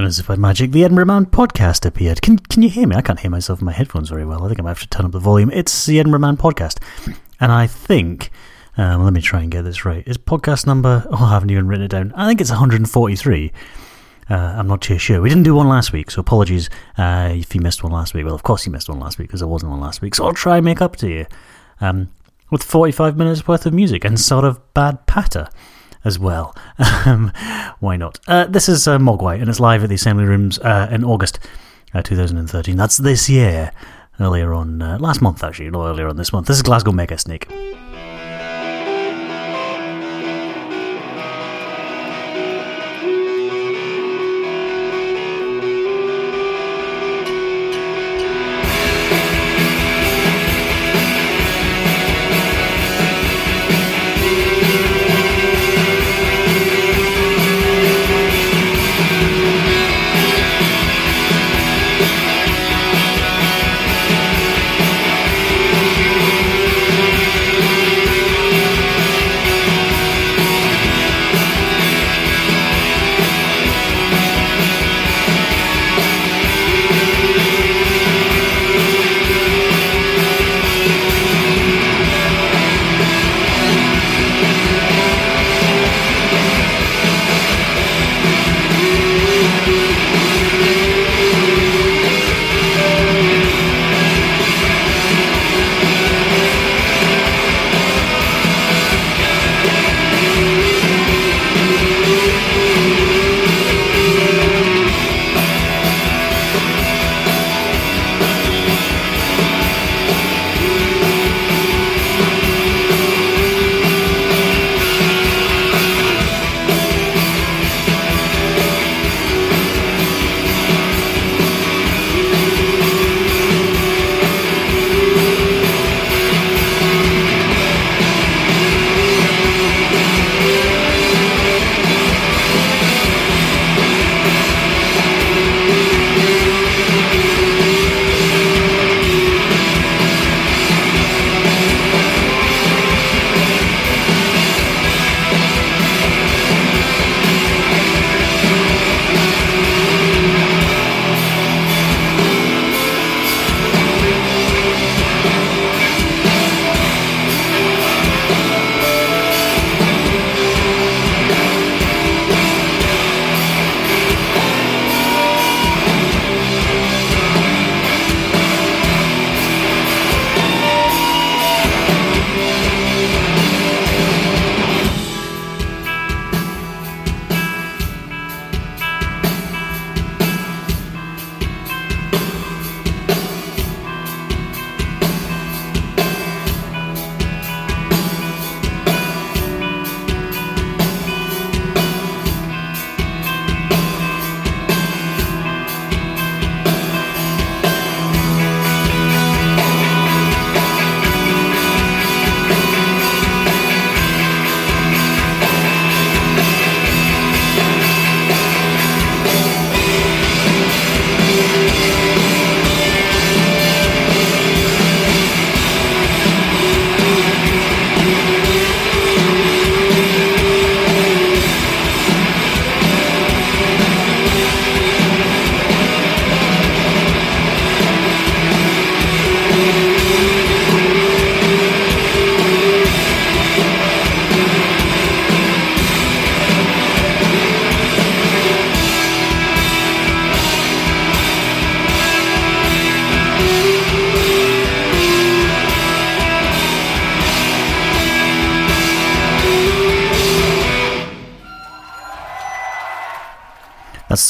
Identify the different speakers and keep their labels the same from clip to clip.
Speaker 1: And as if by magic, the Edinburgh Man podcast appeared. Can can you hear me? I can't hear myself in my headphones very well. I think I might have to turn up the volume. It's the Edinburgh Man podcast. And I think, um, let me try and get this right. Is podcast number, oh, I haven't even written it down. I think it's 143. Uh, I'm not too sure. We didn't do one last week, so apologies uh, if you missed one last week. Well, of course you missed one last week because there wasn't one last week. So I'll try and make up to you um, with 45 minutes worth of music and sort of bad patter as well. Um, why not? Uh, this is uh, Mogwai, and it's live at the Assembly Rooms uh, in August uh, 2013. That's this year. Earlier on, uh, last month actually, not earlier on this month. This is Glasgow Mega Snake.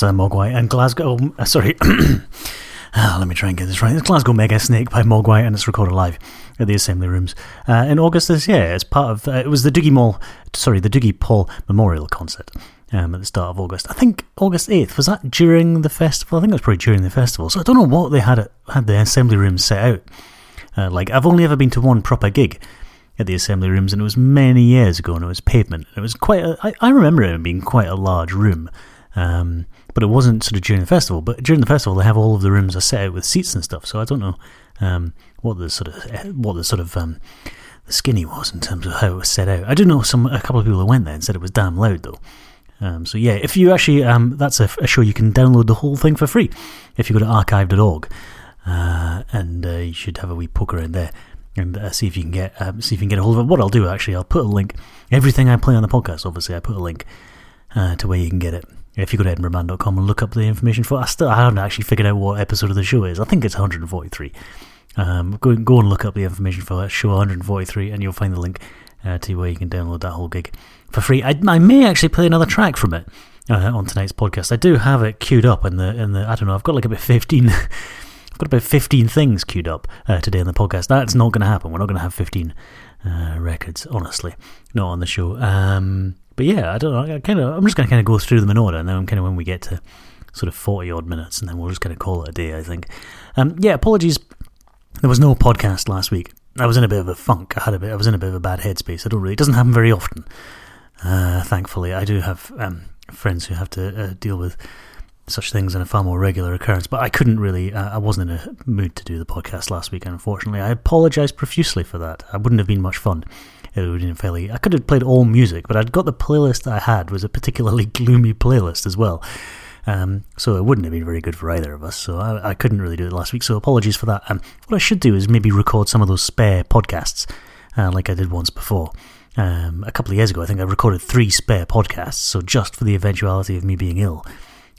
Speaker 1: Uh, Mogwai and Glasgow. Uh, sorry. Ah, let me try and get this right. It's Glasgow Mega Snake by Mogwai, and it's recorded live at the Assembly Rooms uh, in August this year. It's part of uh, it was the Dougie Mall, sorry, the Dougie Paul Memorial Concert um, at the start of August. I think August eighth was that during the festival. I think it was probably during the festival. So I don't know what they had it, had the Assembly Rooms set out. Uh, like I've only ever been to one proper gig at the Assembly Rooms, and it was many years ago, and it was pavement. It was quite. I remember it being quite a large room. Um, but it wasn't sort of during the festival. But during the festival, they have all of the rooms are set out with seats and stuff. So I don't know um, what the sort of what the sort of um, the skinny was in terms of how it was set out. I do know some a couple of people that went there and said it was damn loud though. Um, so yeah, if you actually, um, that's a, a, show you can download the whole thing for free if you go to archive.org, uh, and uh, you should have a wee poke around there and uh, see if you can get um, see if you can get a hold of it. What I'll do actually, I'll put a link. Everything I play on the podcast, obviously, I put a link uh, to where you can get it. If you go to edinburghman.com and look up the information for, I still I haven't actually figured out what episode of the show is. I think it's 143. Um, go go and look up the information for that show 143, and you'll find the link uh, to where you can download that whole gig for free. I, I may actually play another track from it uh, on tonight's podcast. I do have it queued up in the in the I don't know. I've got like about 15. I've got about 15 things queued up uh, today in the podcast. That's not going to happen. We're not going to have 15 uh, records, honestly, not on the show. Um, but yeah, I don't know. I kind of, I'm just going to kind of go through them in order, and then kind of when we get to sort of 40 odd minutes, and then we'll just kind of call it a day. I think. Um, yeah, apologies. There was no podcast last week. I was in a bit of a funk. I had a bit. I was in a bit of a bad headspace. I don't really. It doesn't happen very often. Uh, thankfully, I do have um, friends who have to uh, deal with such things in a far more regular occurrence. But I couldn't really. Uh, I wasn't in a mood to do the podcast last week. Unfortunately, I apologise profusely for that. I wouldn't have been much fun. Been fairly. I could have played all music, but I'd got the playlist I had was a particularly gloomy playlist as well. Um, so it wouldn't have been very good for either of us. So I, I couldn't really do it last week. So apologies for that. Um, what I should do is maybe record some of those spare podcasts, uh, like I did once before. Um, a couple of years ago, I think I recorded three spare podcasts. So just for the eventuality of me being ill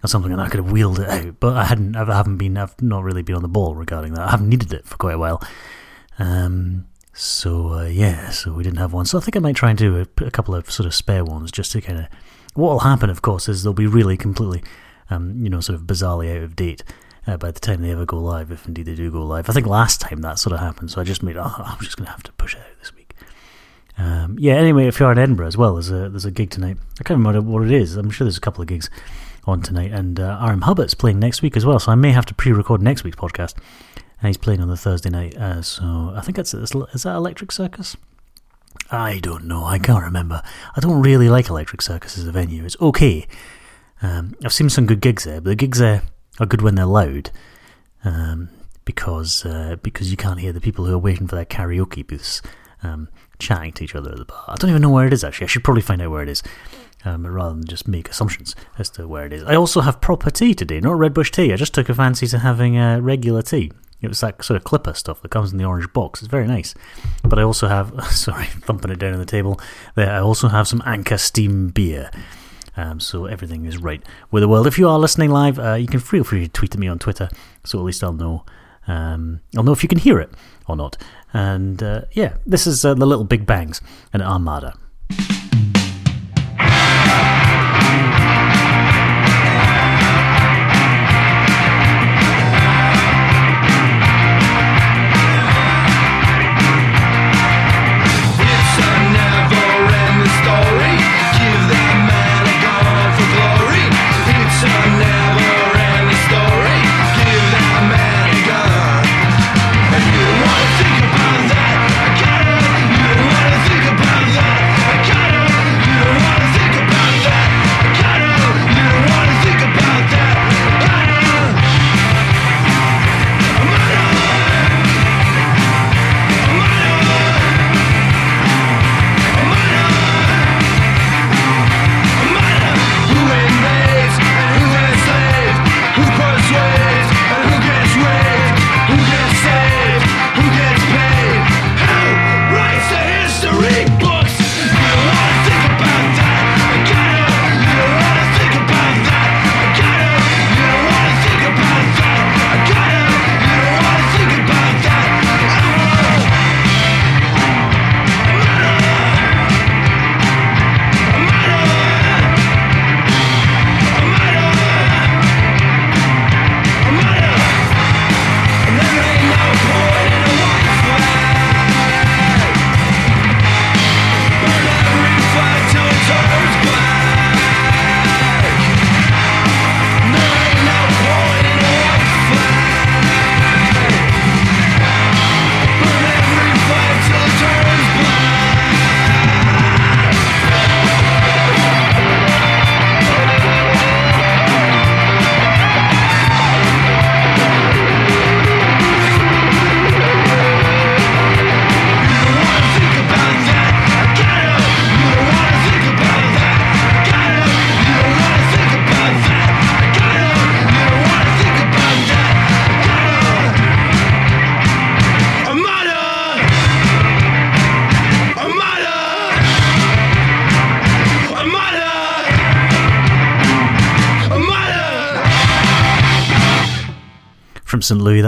Speaker 1: or something, and I could have wheeled it out. But I hadn't. I haven't been. I've not really been on the ball regarding that. I haven't needed it for quite a while. Um, so uh, yeah, so we didn't have one. So I think I might try and do a, a couple of sort of spare ones just to kind of. What will happen, of course, is they'll be really completely um, you know, sort of bizarrely out of date uh, by the time they ever go live, if indeed they do go live. I think last time that sort of happened, so I just made, oh, I'm just going to have to push it out this week. Um, yeah, anyway, if you're in Edinburgh as well, there's a, there's a gig tonight. I can't remember what it is. I'm sure there's a couple of gigs on tonight, and uh, RM Hubbert's playing next week as well, so I may have to pre record next week's podcast. And he's playing on the Thursday night, uh, so I think it's, is that Electric Circus? I don't know. I can't remember. I don't really like Electric Circus as a venue. It's okay. Um, I've seen some good gigs there, but the gigs there are good when they're loud, um, because uh, because you can't hear the people who are waiting for their karaoke booths um, chatting to each other at the bar. I don't even know where it is actually. I should probably find out where it is. Um, rather than just make assumptions as to where it is. I also have proper tea today, not red bush tea. I just took a fancy to having uh, regular tea. It was that sort of clipper stuff that comes in the orange box. It's very nice. But I also have, sorry, thumping it down on the table. There, I also have some Anchor Steam beer. Um, so everything is right with the world. If you are listening live, uh, you can feel free to tweet at me on Twitter, so at least I'll know. Um, I'll know if you can hear it or not. And uh, yeah, this is uh, the Little Big Bangs and Armada.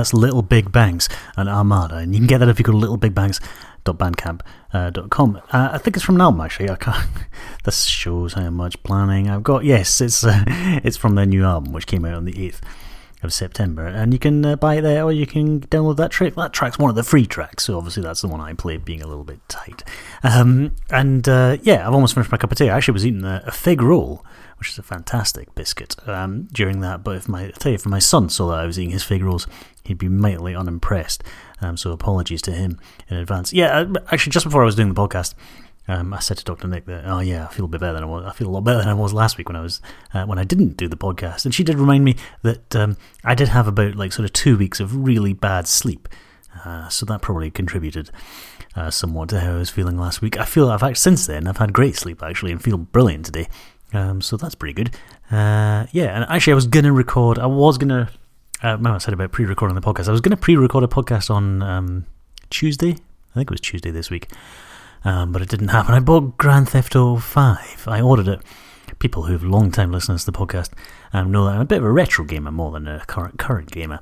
Speaker 1: That's Little Big Bangs and Armada. And you can get that if you go to littlebigbangs.bandcamp.com. Uh, I think it's from an album, actually. I can't, this shows how much planning I've got. Yes, it's, uh, it's from their new album, which came out on the 8th of September, and you can uh, buy it there, or you can download that track. That track's one of the free tracks, so obviously that's the one I played, being a little bit tight. Um, and uh, yeah, I've almost finished my cup of tea. I actually was eating a, a fig roll, which is a fantastic biscuit um, during that. But if my I tell you, if my son saw that I was eating his fig rolls, he'd be mightily unimpressed. Um, so apologies to him in advance. Yeah, uh, actually, just before I was doing the podcast, um, I said to Doctor Nick that, oh yeah, I feel a bit better than I was. I feel a lot better than I was last week when I was uh, when I didn't do the podcast. And she did remind me that um, I did have about like sort of two weeks of really bad sleep, uh, so that probably contributed uh, somewhat to how I was feeling last week. I feel I've since then I've had great sleep actually and feel brilliant today. Um, so that's pretty good. Uh, yeah, and actually I was gonna record. I was gonna. Uh, I said about pre-recording the podcast. I was gonna pre-record a podcast on um, Tuesday. I think it was Tuesday this week um, but it didn't happen. I bought Grand Theft Auto 5. I ordered it. People who've long time listeners to the podcast um, know that I'm a bit of a retro gamer more than a current current gamer.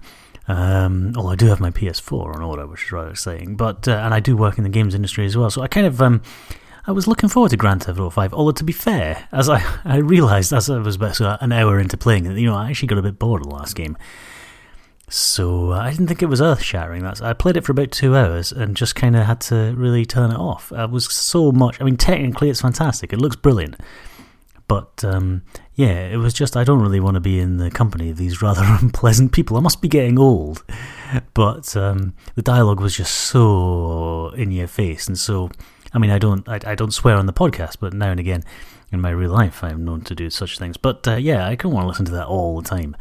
Speaker 1: Um, although I do have my PS4 on order, which is rather exciting. But uh, and I do work in the games industry as well, so I kind of um, I was looking forward to Grand Theft Auto 5. Although to be fair, as I I realised as I was about an hour into playing it, you know, I actually got a bit bored of the last game. So uh, I didn't think it was earth shattering. That's I played it for about two hours and just kind of had to really turn it off. I was so much. I mean, technically it's fantastic. It looks brilliant, but um, yeah, it was just I don't really want to be in the company of these rather unpleasant people. I must be getting old, but um, the dialogue was just so in your face, and so I mean, I don't I, I don't swear on the podcast, but now and again in my real life I'm known to do such things. But uh, yeah, I don't want to listen to that all the time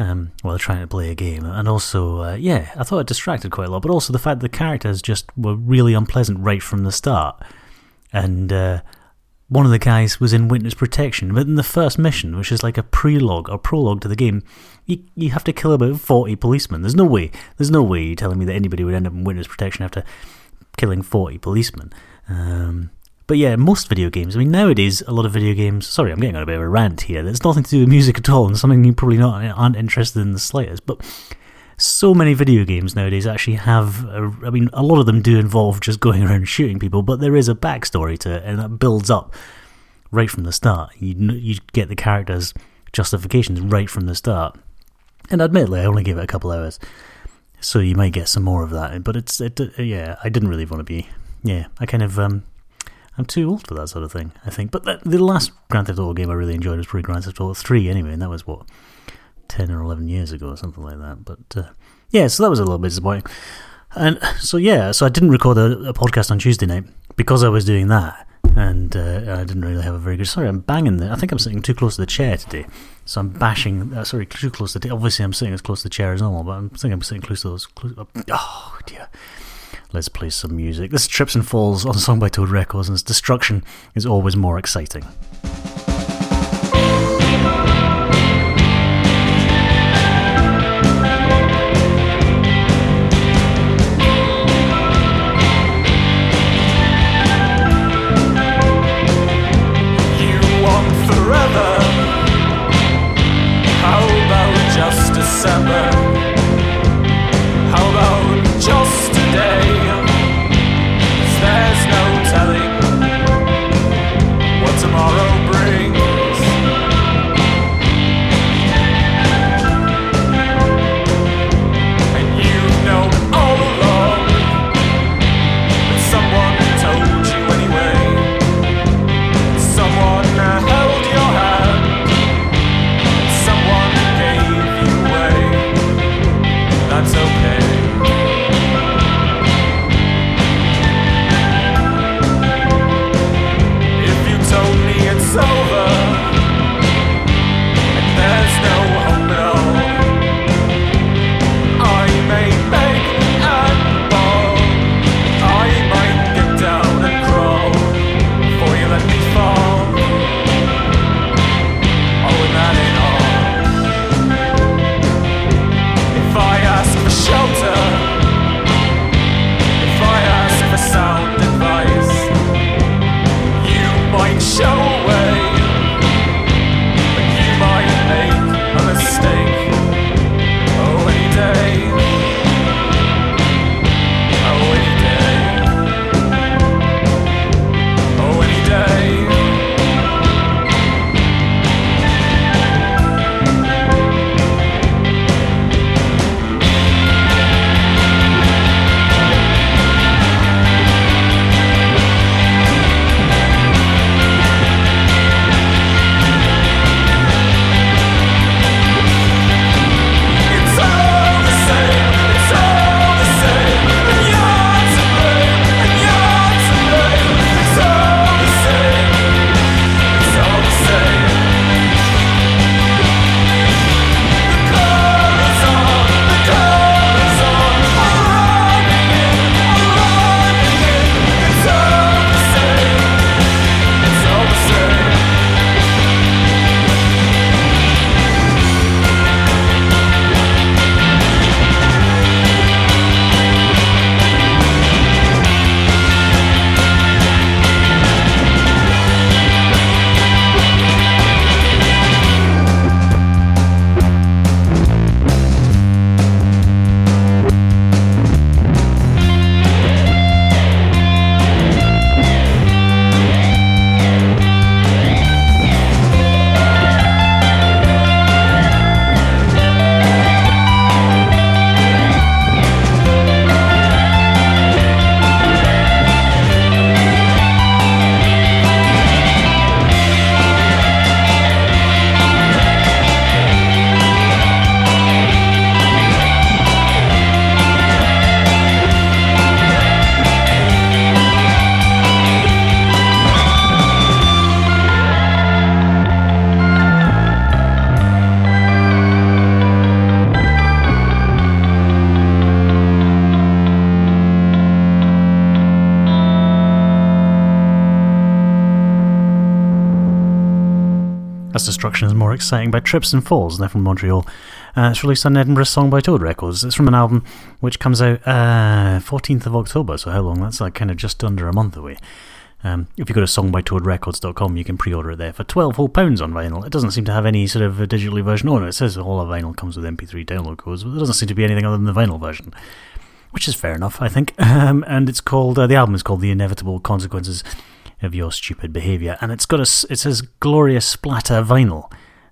Speaker 1: um, while trying to play a game. And also, uh, yeah, I thought it distracted quite a lot, but also the fact that the characters just were really unpleasant right from the start. And uh, one of the guys was in witness protection, but in the first mission, which is like a prelogue or prologue to the game, you, you have to kill about 40 policemen. There's no way, there's no way you're telling me that anybody would end up in witness protection after killing 40 policemen. Um, but yeah, most video games. I mean, nowadays, a lot of video games. Sorry, I'm getting on a bit of a rant here. There's nothing to do with music at all, and something you probably not aren't interested in the slightest. But so many video games nowadays actually have. A, I mean, a lot of them do involve just going around shooting people, but there is a backstory to it, and that builds up right from the start. You you get the characters' justifications right from the start. And admittedly, I only gave it a couple hours, so you might get some more of that. But it's it, yeah, I didn't really want to be. Yeah, I kind of um, I'm too old for that sort of thing, I think. But the, the last Grand Theft Auto game I really enjoyed was probably Grand Theft Auto 3 anyway, and that was, what, 10 or 11 years ago or something like that. But uh, yeah, so that was a little bit disappointing. And so, yeah, so I didn't record a, a podcast on Tuesday night because I was doing that. And uh, I didn't really have a very good. Sorry, I'm banging. The, I think I'm sitting too close to the chair today, so I'm bashing. Uh, sorry, too close to the. Obviously, I'm sitting as close to the chair as normal, but I'm thinking I'm sitting close to those. Close, oh dear. Let's play some music. This Trips and Falls on song by Toad Records, and its destruction is always more exciting. Exciting by Trips and Falls, they're from Montreal. Uh, it's released on Edinburgh Song by Toad Records. It's from an album which comes out uh, 14th of October, so how long? That's like kind of just under a month away. Um, if you go to songbytoadrecords.com, you can pre-order it there for twelve whole pounds on vinyl. It doesn't seem to have any sort of a digitally version. Oh no, it says all of vinyl comes with MP3 download codes, but there doesn't seem to be anything other than the vinyl version, which is fair enough, I think. Um, and it's called uh, the album is called "The Inevitable Consequences of Your Stupid Behavior," and it's got a it says glorious splatter vinyl.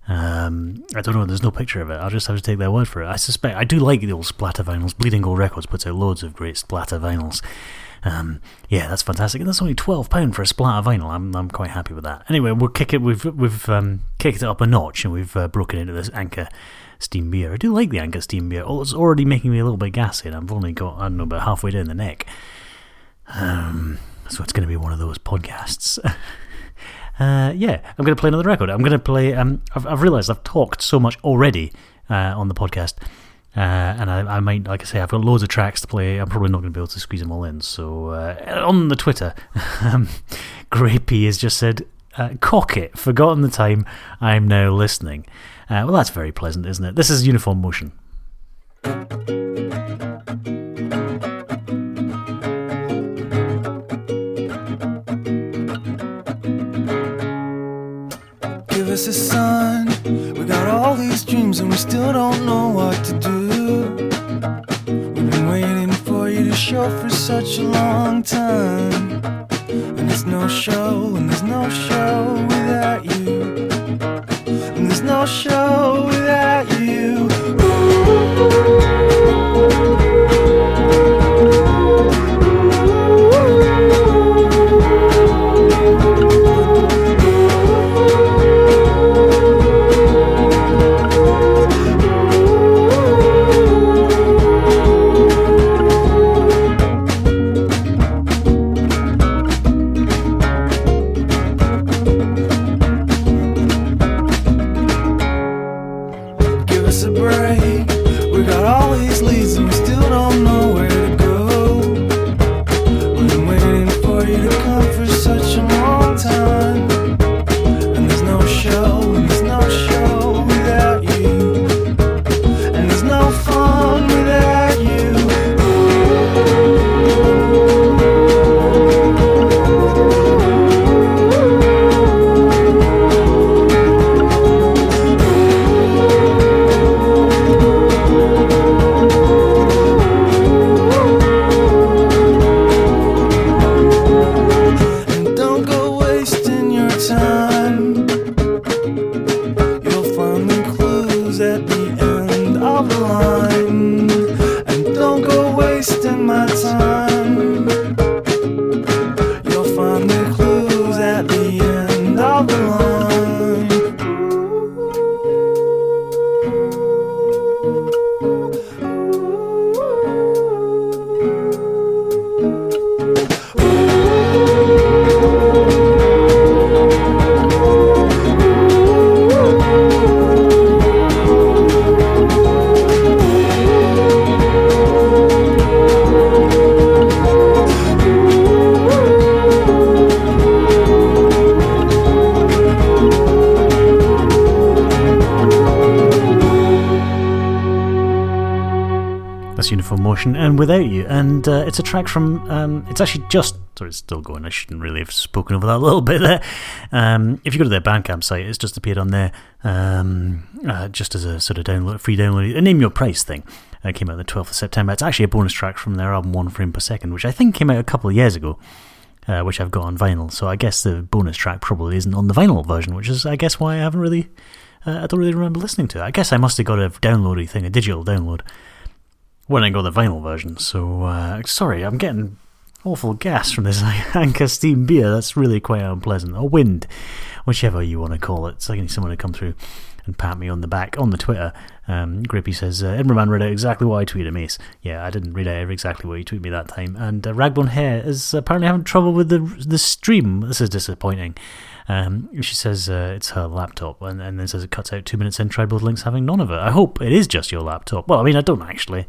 Speaker 1: Um, I don't know. There's no picture of it. I'll just have to take their word for it. I suspect I do like the old splatter vinyls. Bleeding Gold Records puts out loads of great splatter vinyls. Um, yeah, that's fantastic, and that's only twelve pound for a splatter vinyl. I'm I'm quite happy with that. Anyway, we'll kick it. We've we've um, kicked it up a notch, and we've uh, broken into this Anchor steam beer. I do like the Anchor steam beer. Oh, it's already making me a little bit gassy, I've only got I don't know about halfway down the neck. Um, so it's going to be one of those podcasts. uh, yeah, I'm going to play another record. I'm going to play. Um, I've, I've realised I've talked so much already uh, on the podcast uh, and I, I, might, like I say, I've got loads of tracks to play. I'm probably not going to be able to squeeze them all in. So uh, on the Twitter, um, Grapey has just said, uh, "Cock it, forgotten the time. I'm now listening." Uh, well, that's very pleasant, isn't it? This is Uniform Motion.
Speaker 2: Us a sign. We got all these dreams and we still don't know what to do. We've been waiting for you to show for such a long time. And there's no show, and there's no show without you. And there's no show without
Speaker 1: Uh, it's a track from, um, it's actually just, sorry, it's still going. I shouldn't really have spoken over that a little bit there. Um, if you go to their Bandcamp site, it's just appeared on there um, uh, just as a sort of download, free download, a name your price thing. It came out the 12th of September. It's actually a bonus track from their album One Frame Per Second, which I think came out a couple of years ago. Uh, which I've got on vinyl, so I guess the bonus track probably isn't on the vinyl version, which is, I guess, why I haven't really, uh, I don't really remember listening to it. I guess I must have got a downloady thing, a digital download, when I got the vinyl version. So uh, sorry, I'm getting awful gas from this Anchor Steam beer. That's really quite unpleasant. Or wind, whichever you want to call it. Like I need someone to come through and pat me on the back on the Twitter. Um, Grippy says, uh, Edinburgh Man read out exactly what I tweeted, Mace. Yeah, I didn't read out exactly what you tweeted me that time. And uh, Ragbone Hair is apparently having trouble with the the stream. This is disappointing. Um, she says uh, it's her laptop, and, and then says it cuts out two minutes in. Both links having none of it. I hope it is just your laptop. Well, I mean, I don't actually,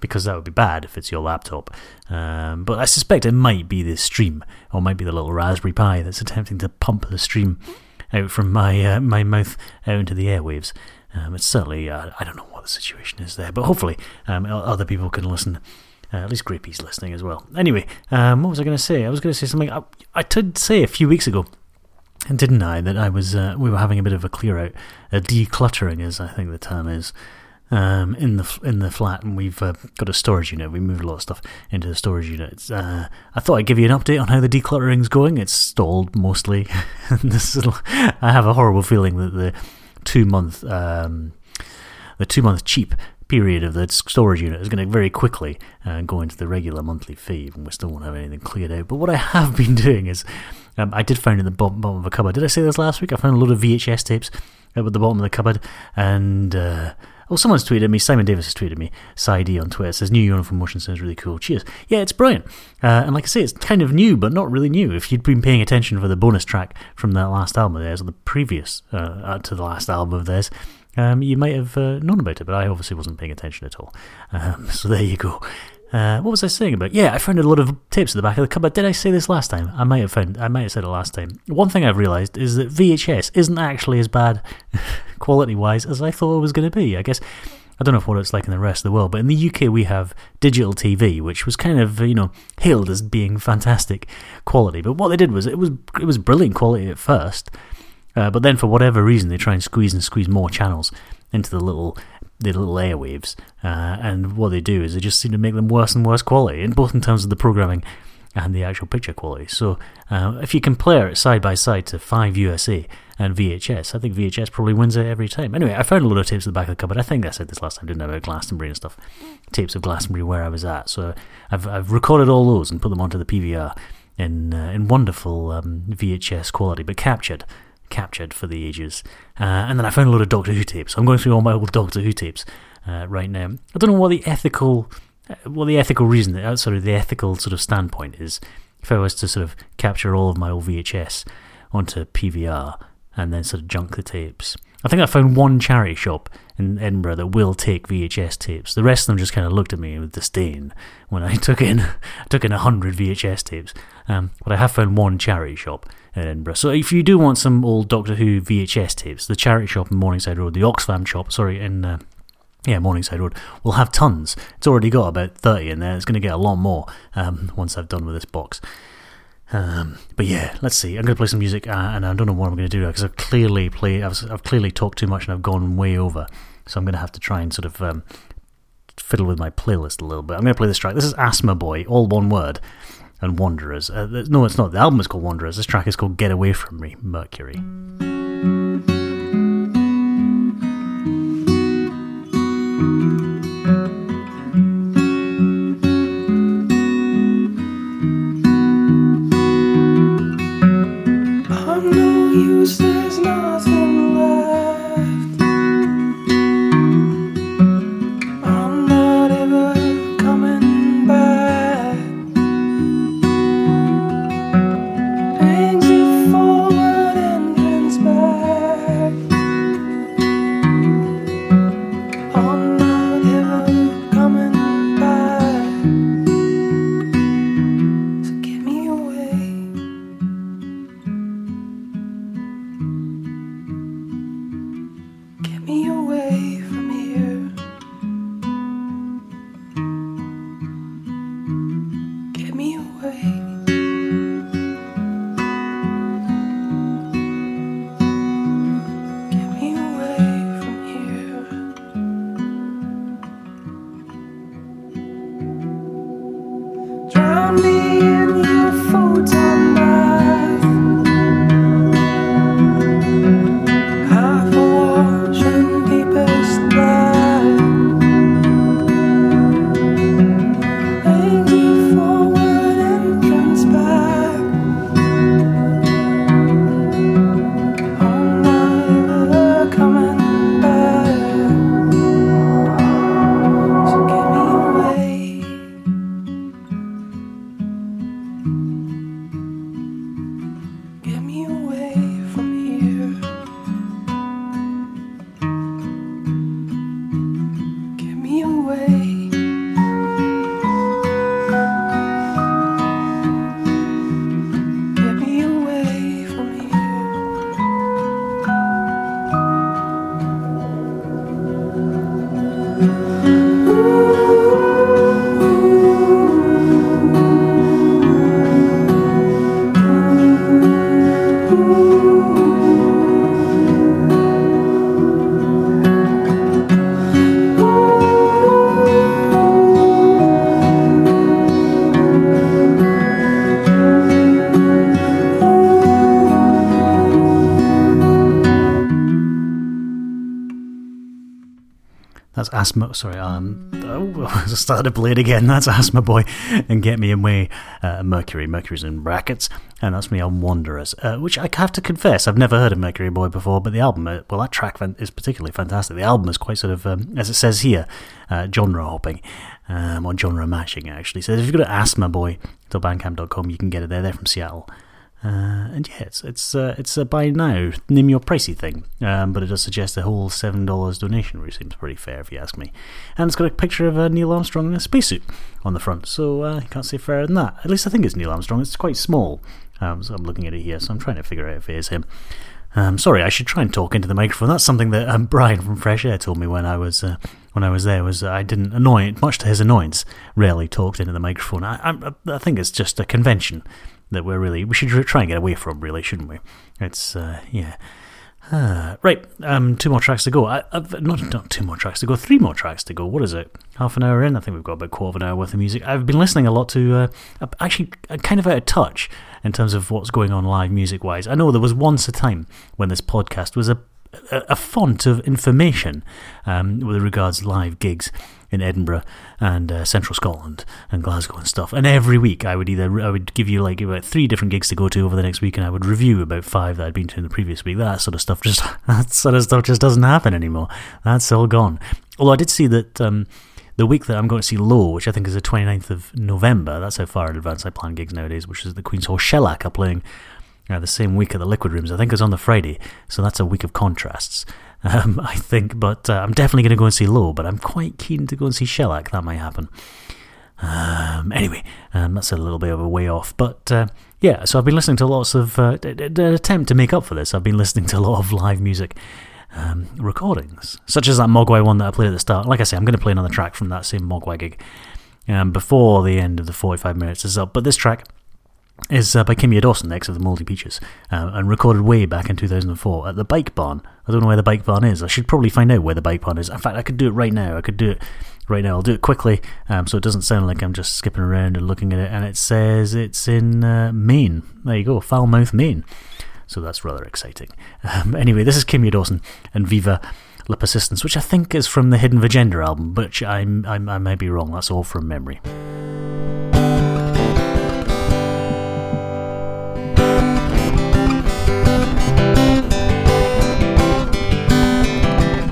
Speaker 1: because that would be bad if it's your laptop. Um, but I suspect it might be the stream, or might be the little Raspberry Pi that's attempting to pump the stream out from my uh, my mouth out into the airwaves. Um, it's certainly uh, I don't know what the situation is there, but hopefully um, other people can listen. Uh, at least Grapey's listening as well. Anyway, um, what was I going to say? I was going to say something. I, I did say a few weeks ago, didn't I, that I was uh, we were having a bit of a clear out, a decluttering, as I think the term is, um, in the in the flat, and we've uh, got a storage unit. We moved a lot of stuff into the storage unit. Uh, I thought I'd give you an update on how the decluttering's going. It's stalled mostly. this is, I have a horrible feeling that the two month um, the two month cheap period of the storage unit is going to very quickly uh, go into the regular monthly fee, and we still won't have anything cleared out. But what I have been doing is, um, I did find in the bottom, bottom of a cupboard. Did I say this last week? I found a lot of VHS tapes at the bottom of the cupboard, and uh, well, someone's tweeted me. Simon Davis has tweeted me. Saidi on Twitter says new uniform motion sounds really cool. Cheers. Yeah, it's brilliant. Uh, and like I say, it's kind of new, but not really new. If you'd been paying attention for the bonus track from that last album of theirs, or the previous uh, uh to the last album of theirs, um, you might have uh, known about it. But I obviously wasn't paying attention at all. Um, so there you go. Uh, what was I saying about? Yeah, I found a lot of tapes at the back of the cupboard. Did I say this last time? I might have found. I might have said it last time. One thing I've realised is that VHS isn't actually as bad quality wise as I thought it was going to be. I guess I don't know what it's like in the rest of the world, but in the UK we have digital TV, which was kind of you know hailed as being fantastic quality. But what they did was it was it was brilliant quality at first, uh, but then for whatever reason they try and squeeze and squeeze more channels into the little the little airwaves, uh, and what they do is they just seem to make them worse and worse quality, in both in terms of the programming and the actual picture quality. So uh, if you compare it side by side to 5 USA and VHS, I think VHS probably wins it every time. Anyway, I found a lot of tapes at the back of the cupboard. I think I said this last time, didn't I, about Glastonbury and stuff. Tapes of Glastonbury where I was at. So I've, I've recorded all those and put them onto the PVR in, uh, in wonderful um, VHS quality, but captured captured for the ages. Uh, and then I found a lot of Doctor Who tapes. I'm going through all my old Doctor Who tapes uh, right now. I don't know what the ethical well, the ethical reason, uh, sort of the ethical sort of standpoint is, if I was to sort of capture all of my old VHS onto PVR and then sort of junk the tapes. I think I found one charity shop in Edinburgh that will take VHS tapes. The rest of them just kind of looked at me with disdain when I took in took in hundred VHS tapes. Um, but I have found one charity shop in Edinburgh. So if you do want some old Doctor Who VHS tapes, the charity shop in Morningside Road, the Oxfam shop, sorry, in uh, yeah, Morningside Road will have tons. It's already got about 30 in there. It's going to get a lot more um, once I've done with this box. Um, but yeah, let's see. I'm going to play some music, uh, and I don't know what I'm going to do because I've clearly play. I've, I've, clearly talked too much, and I've gone way over. So I'm going to have to try and sort of um, fiddle with my playlist a little bit. I'm going to play this track. This is Asthmaboy, all one word, and Wanderers. Uh, no, it's not. The album is called Wanderers. This track is called Get Away From Me, Mercury. Asthma. Sorry, um, oh, I started to play it again. That's Asthmaboy and Get Me Away. Uh, Mercury. Mercury's in brackets, and that's me on Wanderers, uh, which I have to confess I've never heard of Mercury Boy before. But the album, uh, well, that track is particularly fantastic. The album is quite sort of, um, as it says here, uh, genre hopping. Um, or genre mashing actually. So if you go to Asthmaboy bandcamp.com, you can get it there. They're from Seattle. Uh, and yeah, it's it's uh, it's a buy now, name your pricey thing. Um, but it does suggest a whole seven dollars donation, which seems pretty fair if you ask me. And it's got a picture of uh, Neil Armstrong in a spacesuit on the front, so uh, you can't say fairer than that. At least I think it's Neil Armstrong. It's quite small, um, so I'm looking at it here, so I'm trying to figure out if it is him. Um, sorry, I should try and talk into the microphone. That's something that um, Brian from Fresh Air told me when I was uh, when I was there. Was I didn't annoy, much to his annoyance, rarely talked into the microphone. I, I, I think it's just a convention that we're really we should try and get away from, really, shouldn't we? It's uh, yeah. Uh, right, um, two more tracks to go. I, not not two more tracks to go, three more tracks to go. What is it? Half an hour in. I think we've got about a quarter of an hour worth of music. I've been listening a lot to. Uh, actually, kind of out of touch in terms of what's going on live music wise. I know there was once a time when this podcast was a a, a font of information um, with regards live gigs in Edinburgh and uh, Central Scotland and Glasgow and stuff. And every week I would either I would give you like about three different gigs to go to over the next week, and I would review about five that I'd been to in the previous week. That sort of stuff just that sort of stuff just doesn't happen anymore. That's all gone. Although I did see that. Um, the week that I'm going to see Low, which I think is the 29th of November, that's how far in advance I plan gigs nowadays, which is the Queen's Hall Shellac are playing uh, the same week at the Liquid Rooms. I think it's on the Friday, so that's a week of contrasts um, I think. But uh, I'm definitely going to go and see Low, but I'm quite keen to go and see Shellac. That might happen. Um, anyway, um, that's a little bit of a way off. But uh, yeah, so I've been listening to lots of, uh, attempt to make up for this, I've been listening to a lot of live music. Um, recordings, such as that Mogwai one that I played at the start. Like I say, I'm going to play another track from that same Mogwai gig um, before the end of the 45 minutes is up. But this track is uh, by Kimya Dawson, ex of the Moldy Peaches, uh, and recorded way back in 2004 at the Bike Barn. I don't know where the Bike Barn is. I should probably find out where the Bike Barn is. In fact, I could do it right now. I could do it right now. I'll do it quickly um, so it doesn't sound like I'm just skipping around and looking at it. And it says it's in uh, Maine. There you go, Falmouth, Maine. So that's rather exciting. Um, anyway, this is Kimya Dawson and Viva La Persistence, which I think is from the Hidden Vagenda album, but I'm, I'm, I may be wrong. That's all from memory.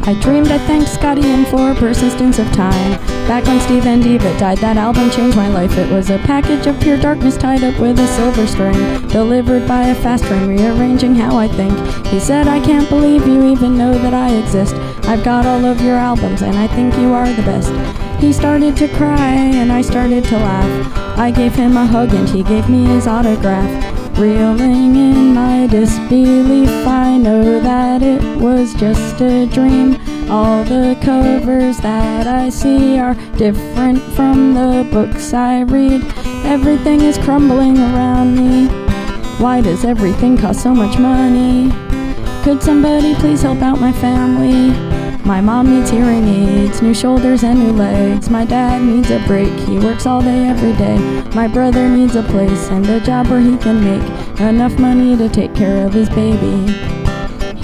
Speaker 3: I dreamed I thanked Scott Ian for persistence of time. Back when Steve and Eva died, that album changed my life. It was a package of pure darkness tied up with a silver string, delivered by a fast train, rearranging how I think. He said, I can't believe you even know that I exist. I've got all of your albums, and I think you are the best. He started to cry, and I started to laugh. I gave him a hug, and he gave me his autograph. Reeling in my disbelief, I know that it was just a dream. All the covers that I see are different from the books I read. Everything is crumbling around me. Why does everything cost so much money? Could somebody please help out my family? My mom needs hearing aids, new shoulders and new legs. My dad needs a break, he works all day every day. My brother needs a place and a job where he can make enough money to take care of his baby.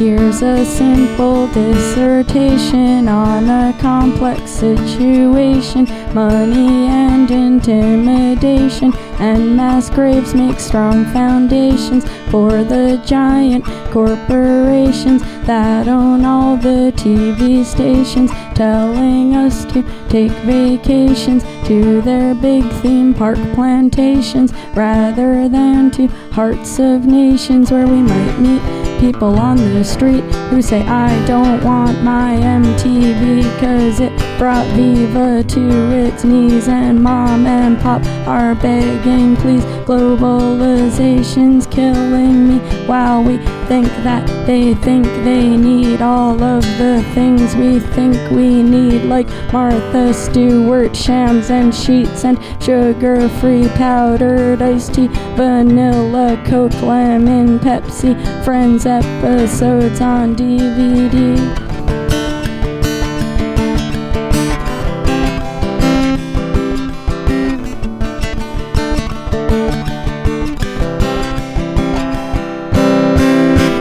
Speaker 3: Here's a simple dissertation on a complex situation. Money and intimidation and mass graves make strong foundations for the giant corporations that own all the TV stations, telling us to take vacations to their big theme park plantations rather than to hearts of nations where we might meet people on the street who say I don't want my MTV cause it brought Viva to its knees and mom and pop are begging please globalization's killing me. While we think that they think they need all of the things we think we need like Martha Stewart shams and sheets and sugar-free powdered iced tea vanilla coke lemon pepsi friends episodes on DVD.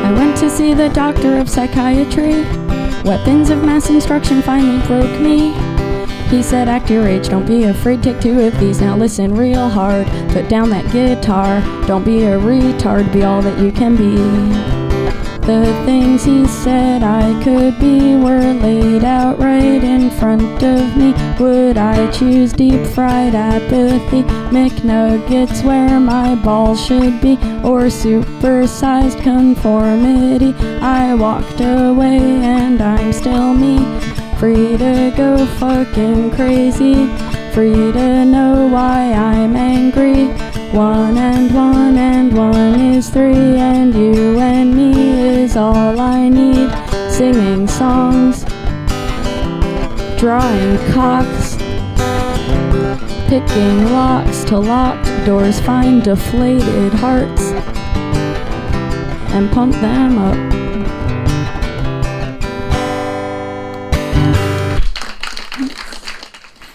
Speaker 3: I went to see the doctor of psychiatry. Weapons of mass instruction finally broke me. He said, Act your age, don't be afraid, take two of these. Now listen real hard, put down that guitar. Don't be a retard, be all that you can be. The things he said I could be were laid out right in front of me. Would I choose deep fried apathy, McNuggets where my balls should be, or supersized conformity? I walked away and I'm still me. Free to go fucking crazy. Free to know why I'm angry. One and one and one is three, and you and me is all I need. Singing songs, drawing cocks, picking locks to locked doors, find deflated hearts, and pump them up.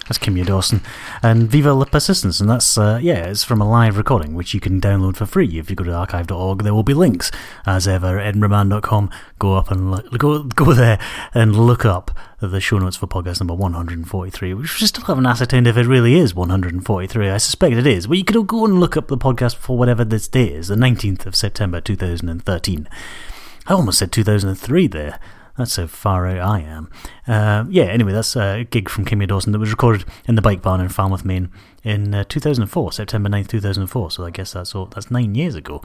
Speaker 1: That's Kimya Dawson and Viva La Persistence, and that's uh, yeah, it's from a live recording which you can download for free if you go to archive.org. There will be links as ever. EdinburghMan.com. Go up and look, go go there and look up the show notes for podcast number 143, which we still haven't ascertained if it really is 143. I suspect it is. But you could go and look up the podcast for whatever this day is, the 19th of September 2013. I almost said 2003 there. That's how far out I am. Uh, yeah, anyway, that's a gig from Kimya Dawson that was recorded in the Bike Barn in Falmouth, Maine in uh, 2004, September 9th, 2004. So I guess that's all, that's nine years ago.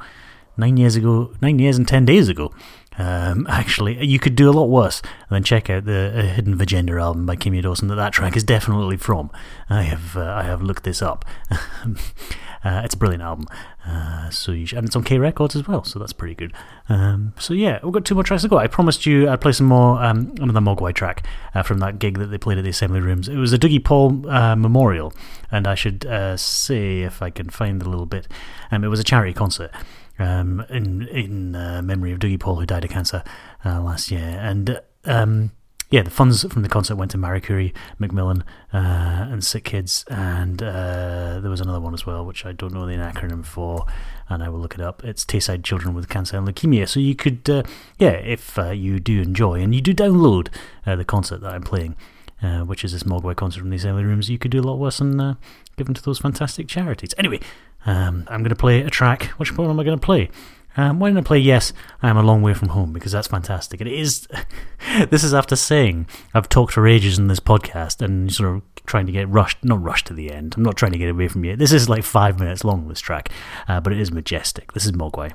Speaker 1: Nine years ago, nine years and ten days ago. Um, actually, you could do a lot worse. than check out the uh, Hidden Vagenda album by Kimya Dawson that that track is definitely from. I have uh, I have looked this up. Uh, it's a brilliant album. Uh, so you should, and it's on K Records as well, so that's pretty good. Um, so yeah, we've got two more tracks to go. I promised you I'd play some more um, another Mogwai track uh, from that gig that they played at the Assembly Rooms. It was a Dougie Paul uh, memorial, and I should uh, say if I can find the little bit. Um, it was a charity concert. Um, in in uh, memory of Dougie Paul, who died of cancer last year, and um, yeah, the funds from the concert went to Marie Curie, Macmillan, uh, and Sick Kids, and uh, there was another one as well, which I don't know the acronym for, and I will look it up. It's Tayside Children with Cancer and Leukemia. So you could, uh, yeah, if uh, you do enjoy and you do download uh, the concert that I'm playing, uh, which is this Mogwai concert from these Assembly Rooms, you could do a lot worse than giving to those fantastic charities. Anyway, um, I'm going to play a track. Which one am I going to play? Um, why didn't I play Yes, I Am a Long Way From Home? Because that's fantastic. It is. this is after saying I've talked for ages in this podcast and sort of trying to get rushed, not rushed to the end. I'm not trying to get away from you. This is like five minutes long, this track, uh, but it is majestic. This is Mogwai.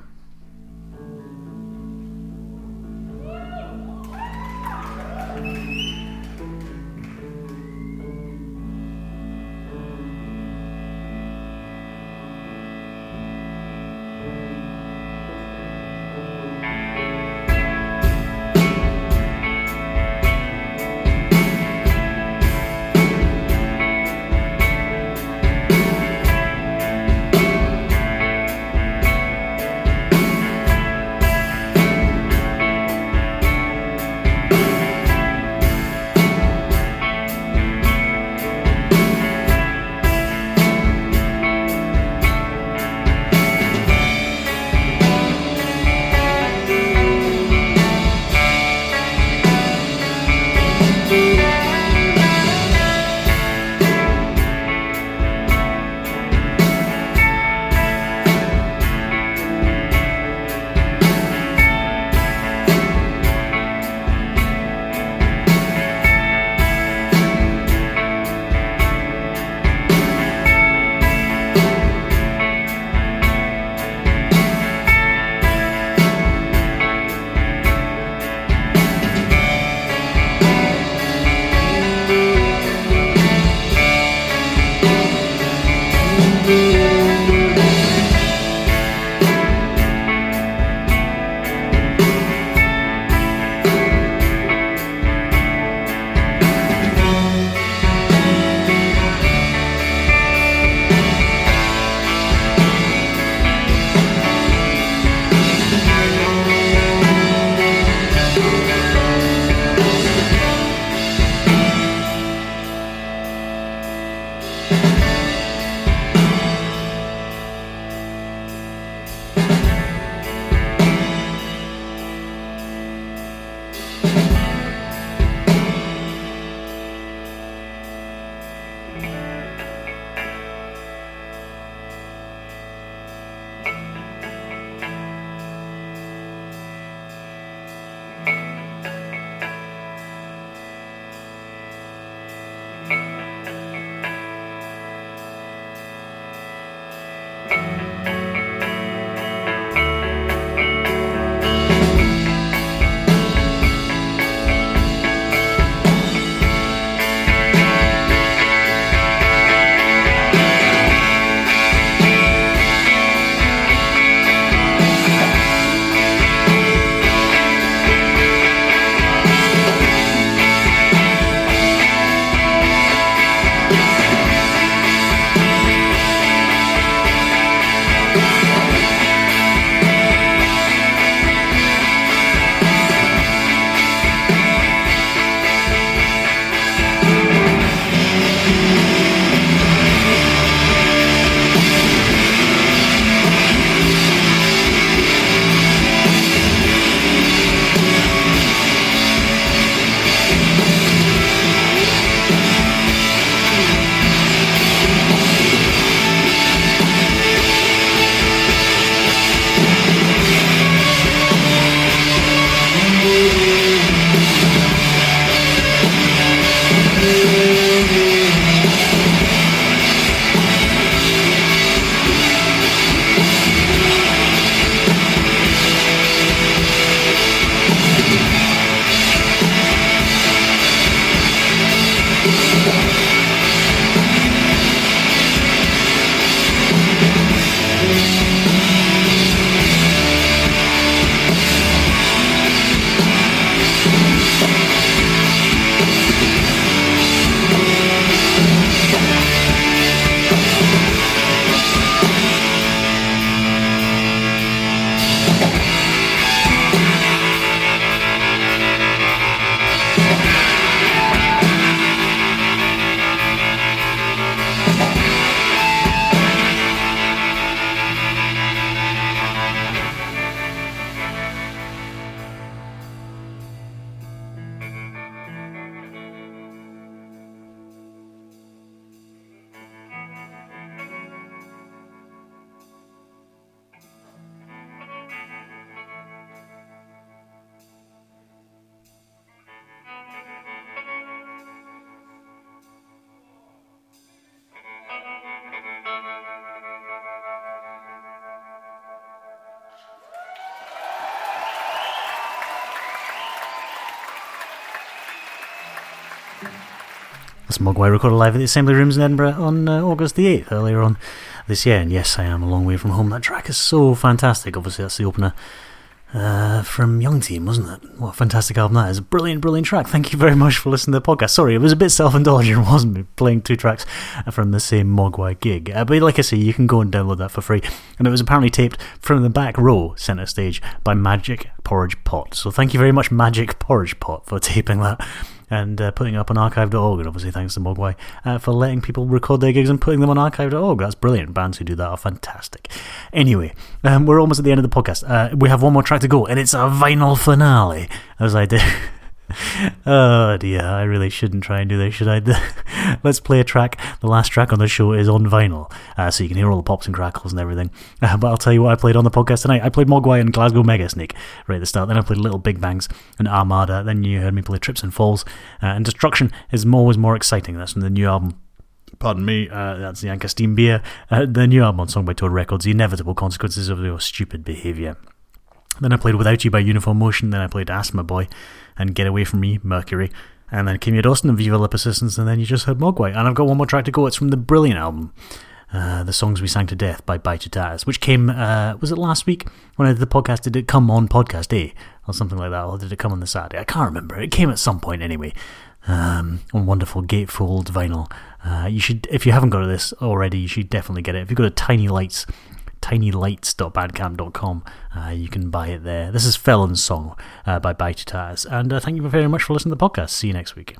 Speaker 1: Mogwai recorded live at the Assembly Rooms in Edinburgh on uh, August the 8th, earlier on this year. And yes, I am a long way from home. That track is so fantastic. Obviously, that's the opener uh, from Young Team, wasn't it? What a fantastic album that is. Brilliant, brilliant track. Thank you very much for listening to the podcast. Sorry, it was a bit self indulgent, wasn't it? Playing two tracks from the same Mogwai gig. Uh, but like I say, you can go and download that for free. And it was apparently taped from the back row, centre stage, by Magic Porridge Pot. So thank you very much, Magic Porridge Pot, for taping that and uh, putting it up on archive.org. And obviously, thanks to Mogwai uh, for letting people record their gigs and putting them on archive.org. That's brilliant. Bands who do that are fantastic. Anyway, um, we're almost at the end of the podcast. Uh, we have one more track to go, and it's a vinyl finale, as I did. oh dear, I really shouldn't try and do this, should I? Let's play a track. The last track on the show is on vinyl, uh, so you can hear all the pops and crackles and everything. Uh, but I'll tell you what I played on the podcast tonight. I played Mogwai and Glasgow Megasnake right at the start. Then I played Little Big Bangs and Armada. Then you heard me play Trips and Falls. Uh, and Destruction is always more exciting. That's from the new album pardon me, uh, that's the Anchor Steam Beer, uh, the new album on Song by Toad Records, The Inevitable Consequences of Your Stupid Behaviour. Then I played Without You by Uniform Motion, then I played Asthmaboy and Get Away From Me, Mercury, and then Kimya Dawson and Viva La Persistence, and then you just heard Mogwai. And I've got one more track to go, it's from the brilliant album. Uh, the songs we sang to death by Bite Taz, which came uh, was it last week when I did the podcast? Did it come on podcast day or something like that, or did it come on the Saturday? I can't remember. It came at some point anyway. Um, on wonderful gatefold vinyl. Uh, you should, if you haven't got this already, you should definitely get it. If you've got a Tiny Lights tinylights.bandcamp.com. Uh, you can buy it there. This is Felon's Song uh, by Taz. And uh, thank you very much for listening to the podcast. See you next week.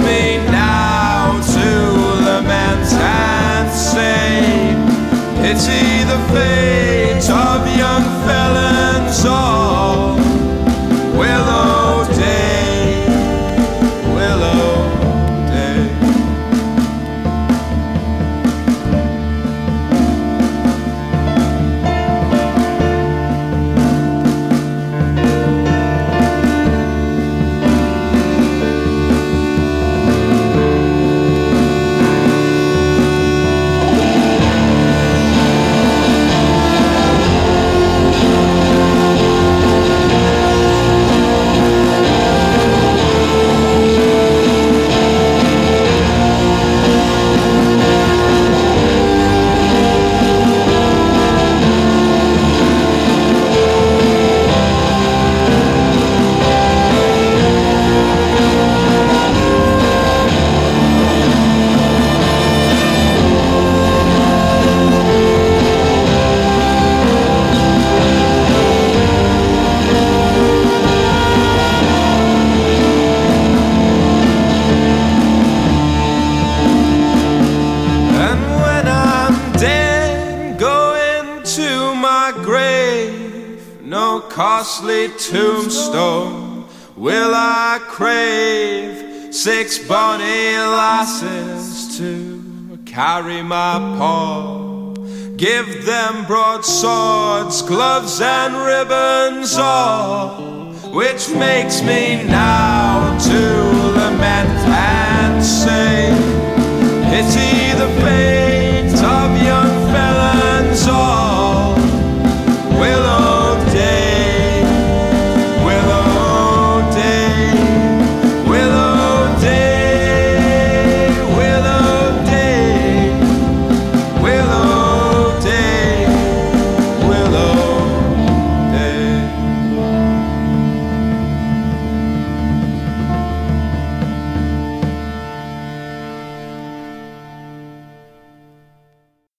Speaker 4: me now to lament and say it's the fate of young fellows. crave six bonny lasses to carry my paw. Give them broadswords, gloves, and ribbons all, which makes me now to lament and say, Pity the fate of young felons all.